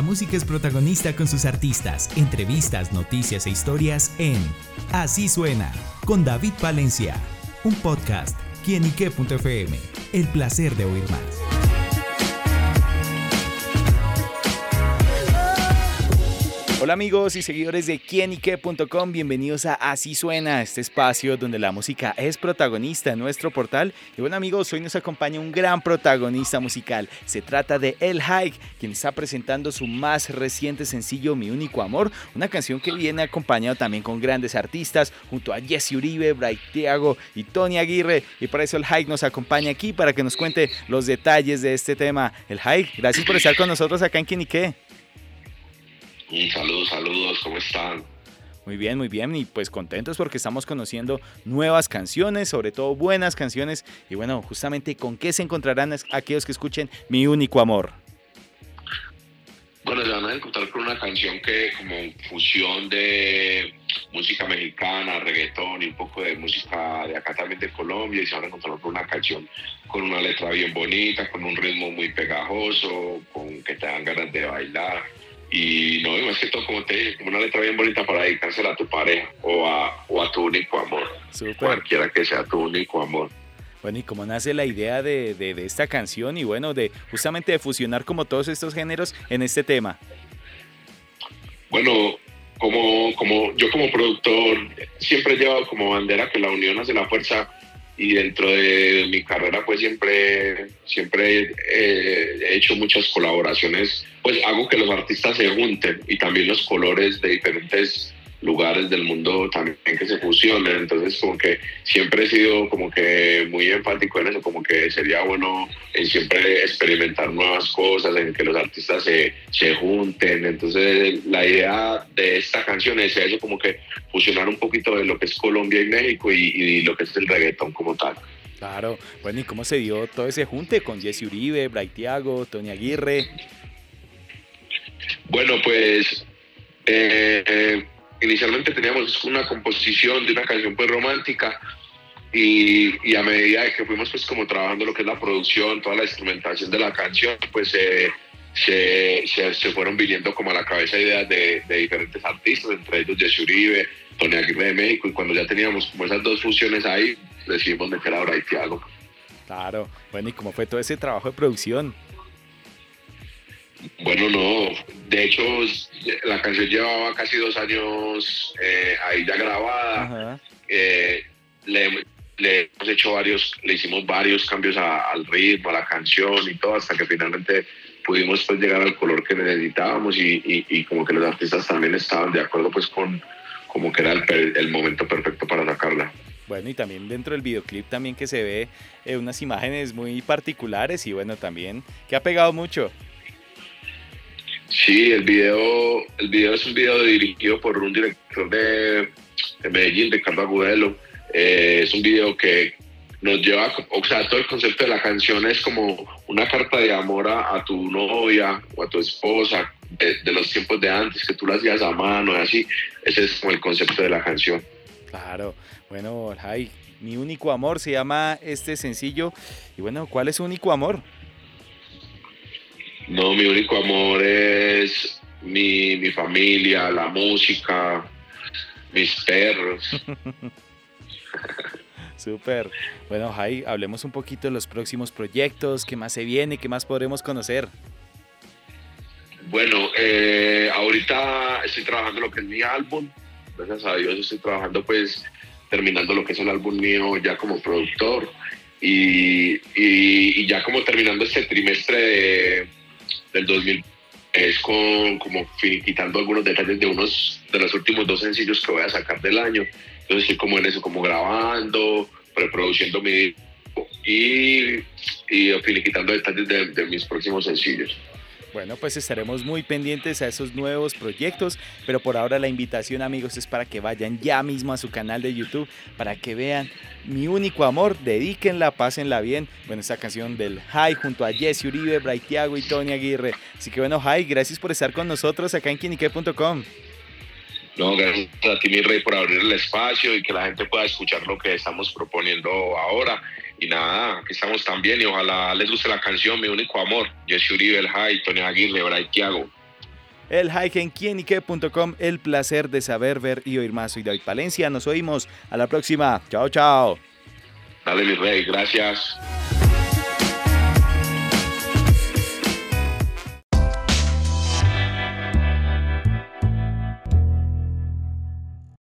La música es protagonista con sus artistas, entrevistas, noticias e historias en Así suena con David Valencia, un podcast quienique.fm. El placer de oír más. Hola amigos y seguidores de quienique.com, bienvenidos a Así Suena, este espacio donde la música es protagonista en nuestro portal. Y bueno amigos, hoy nos acompaña un gran protagonista musical. Se trata de El Hike, quien está presentando su más reciente sencillo Mi Único Amor, una canción que viene acompañado también con grandes artistas, junto a Jesse Uribe, Bright Thiago y Tony Aguirre. Y por eso El Hike nos acompaña aquí para que nos cuente los detalles de este tema. El Hike, gracias por estar con nosotros acá en Quienique. Un saludo, saludos, ¿cómo están? Muy bien, muy bien, y pues contentos porque estamos conociendo nuevas canciones, sobre todo buenas canciones, y bueno, justamente con qué se encontrarán aquellos que escuchen Mi Único Amor. Bueno, se van a encontrar con una canción que como fusión de música mexicana, reggaetón y un poco de música de acá también de Colombia y se van a encontrar con una canción con una letra bien bonita, con un ritmo muy pegajoso, con que te dan ganas de bailar y no, más que todo, como te dije, como una letra bien bonita para dedicársela a tu pareja o a, o a tu único amor. Cualquiera que sea tu único amor. Bueno, ¿y cómo nace la idea de, de, de, esta canción y bueno, de justamente de fusionar como todos estos géneros en este tema? Bueno, como, como yo como productor siempre he llevado como bandera que la unión hace la fuerza y dentro de mi carrera pues siempre, siempre he hecho muchas colaboraciones, pues hago que los artistas se junten y también los colores de diferentes lugares del mundo también que se fusionen. Entonces, como que siempre he sido como que muy enfático en eso, como que sería bueno en siempre experimentar nuevas cosas, en que los artistas se, se junten. Entonces, la idea de esta canción es eso, como que fusionar un poquito de lo que es Colombia y México y, lo que es el reggaetón como tal. Claro, bueno, ¿y cómo se dio todo ese junte con Jesse Uribe, Bright Thiago, Tony Aguirre? Bueno, pues eh, inicialmente teníamos una composición de una canción pues romántica y, a medida que fuimos pues como trabajando lo que es la producción, toda la instrumentación de la canción, pues se, se, fueron viniendo como a la cabeza ideas de, diferentes artistas, entre ellos Jesse Uribe, Tony Aguirre de México y cuando ya teníamos como esas dos fusiones ahí, decidimos meter a Bright Thiago. Claro, bueno, ¿y cómo fue todo ese trabajo de producción? Bueno, no. De hecho, la canción llevaba casi dos años eh, ahí ya grabada. Eh, le, hemos hecho varios, le hicimos varios cambios al ritmo, a la canción y todo, hasta que finalmente pudimos pues, llegar al color que necesitábamos y, como que los artistas también estaban de acuerdo pues con como que era el, momento perfecto para sacarla. Bueno, y también dentro del videoclip también que se ve eh, unas imágenes muy particulares y bueno, también que ha pegado mucho. Sí, el video, el video es un video dirigido por un director de, Medellín, Ricardo Agudelo. Eh, es un video que nos lleva, o sea, todo el concepto de la canción es como una carta de amor a, tu novia o a tu esposa de, los tiempos de antes, que tú la hacías a mano y así. Ese es como el concepto de la canción. Claro, bueno, ay, mi único amor se llama este sencillo. Y bueno, ¿cuál es su único amor? No, mi único amor es mi, mi familia, la música, mis perros. Súper. Bueno, Jai, hablemos un poquito de los próximos proyectos, qué más se viene, qué más podremos conocer. Bueno, eh, ahorita estoy trabajando lo que es mi álbum. Gracias a Dios estoy trabajando pues terminando lo que es el álbum mío ya como productor y, y ya como terminando este trimestre de del 2000 es con, como quitando algunos detalles de unos de los últimos dos sencillos que voy a sacar del año. Entonces estoy como en eso, como grabando, preproduciendo mi y, y finiquitando detalles de mis próximos sencillos. Bueno, pues estaremos muy pendientes a esos nuevos proyectos, pero por ahora la invitación amigos es para que vayan ya mismo a su canal de YouTube, para que vean mi único amor, dedíquenla, pásenla bien. Bueno, esta canción del High junto a Jesse Uribe, Brightiago y Tony Aguirre. Así que bueno, High, gracias por estar con nosotros acá en quinique.com. No, gracias a ti, mi rey, por abrir el espacio y que la gente pueda escuchar lo que estamos proponiendo ahora. Y nada, aquí estamos también y ojalá les guste la canción Mi Único Amor, Jesse Uribe, El High, Tony Aguirre, Bray Tiago. el hike en quienique.com. El placer de saber, ver y oír más. Soy David Palencia. Nos oímos. A la próxima. Chao, chao. Dale, mi rey. Gracias.